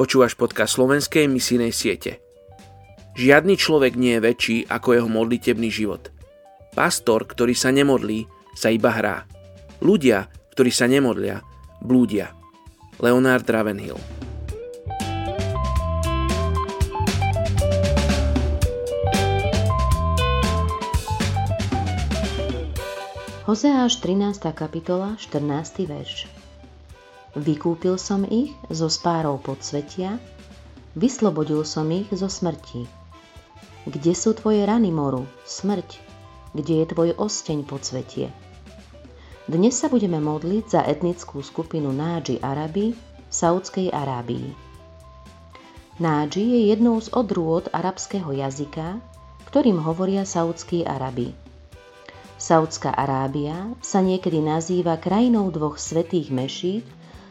Počúvaš podcast slovenskej misijnej siete. Žiadny človek nie je väčší ako jeho modlitebný život. Pastor, ktorý sa nemodlí, sa iba hrá. Ľudia, ktorí sa nemodlia, blúdia. Leonard Ravenhill Hozeáš 13. kapitola, 14. verš. Vykúpil som ich zo spárov podsvetia, vyslobodil som ich zo smrti. Kde sú tvoje rany moru, smrť? Kde je tvoj osteň podsvetie? Dnes sa budeme modliť za etnickú skupinu Nádži Araby v Saudskej Arábii. Nádži je jednou z odrôd arabského jazyka, ktorým hovoria Saudskí Arabi. Saudská Arábia sa niekedy nazýva krajinou dvoch svetých mešít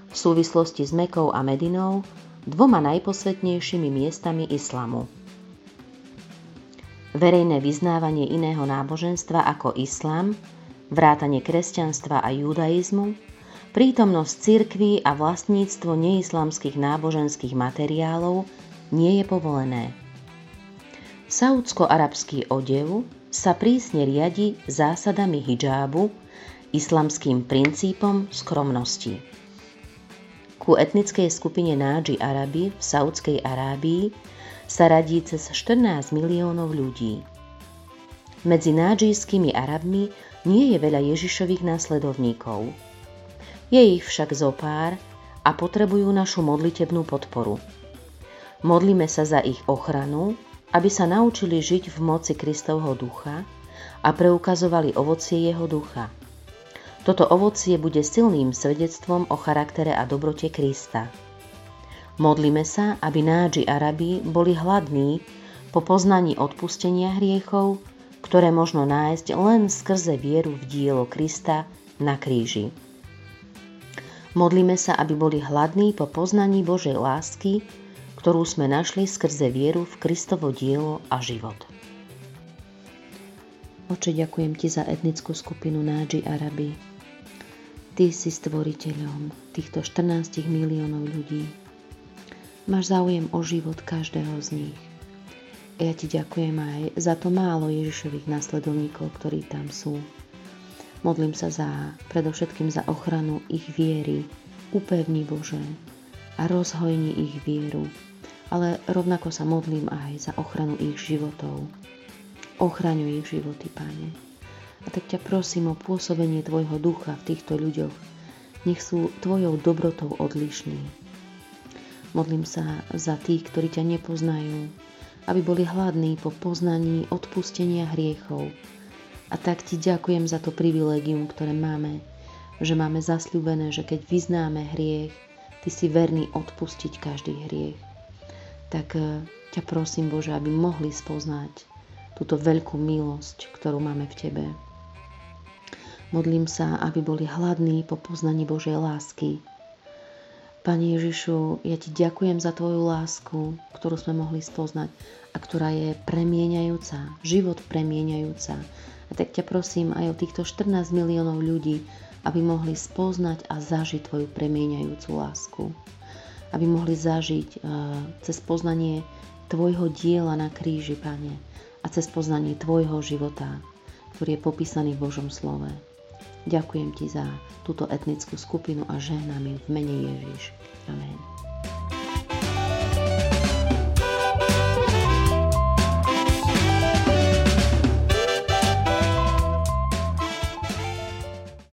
v súvislosti s Mekou a Medinou, dvoma najposvetnejšími miestami islamu. Verejné vyznávanie iného náboženstva ako islám, vrátanie kresťanstva a judaizmu, prítomnosť cirkví a vlastníctvo neislamských náboženských materiálov nie je povolené. Saudsko-arabský odev sa prísne riadi zásadami hidžábu, islamským princípom skromnosti. Ku etnickej skupine Nádži Araby v Saudskej Arábii sa radí cez 14 miliónov ľudí. Medzi nádžijskými Arabmi nie je veľa Ježišových následovníkov. Je ich však zo pár a potrebujú našu modlitebnú podporu. Modlíme sa za ich ochranu aby sa naučili žiť v moci Kristovho ducha a preukazovali ovocie jeho ducha. Toto ovocie bude silným svedectvom o charaktere a dobrote Krista. Modlíme sa, aby nádži Arabi boli hladní po poznaní odpustenia hriechov, ktoré možno nájsť len skrze vieru v dielo Krista na kríži. Modlíme sa, aby boli hladní po poznaní Božej lásky, ktorú sme našli skrze vieru v Kristovo dielo a život. Oče, ďakujem Ti za etnickú skupinu Nádži Araby. Ty si stvoriteľom týchto 14 miliónov ľudí. Máš záujem o život každého z nich. Ja Ti ďakujem aj za to málo Ježišových následovníkov, ktorí tam sú. Modlím sa za, predovšetkým za ochranu ich viery. Upevni Bože a rozhojni ich vieru ale rovnako sa modlím aj za ochranu ich životov. Ochraňuj ich životy, Pane. A tak ťa prosím o pôsobenie Tvojho ducha v týchto ľuďoch. Nech sú Tvojou dobrotou odlišní. Modlím sa za tých, ktorí ťa nepoznajú, aby boli hladní po poznaní odpustenia hriechov. A tak ti ďakujem za to privilégium, ktoré máme, že máme zasľúbené, že keď vyznáme hriech, Ty si verný odpustiť každý hriech tak e, ťa prosím Bože, aby mohli spoznať túto veľkú milosť, ktorú máme v Tebe. Modlím sa, aby boli hladní po poznaní Božej lásky. Pane Ježišu, ja Ti ďakujem za Tvoju lásku, ktorú sme mohli spoznať a ktorá je premieňajúca, život premieňajúca. A tak ťa prosím aj o týchto 14 miliónov ľudí, aby mohli spoznať a zažiť Tvoju premieňajúcu lásku aby mohli zažiť eh, cez poznanie Tvojho diela na kríži, Pane, a cez poznanie Tvojho života, ktorý je popísaný v Božom slove. Ďakujem Ti za túto etnickú skupinu a žehnám im v mene Ježiš. Amen.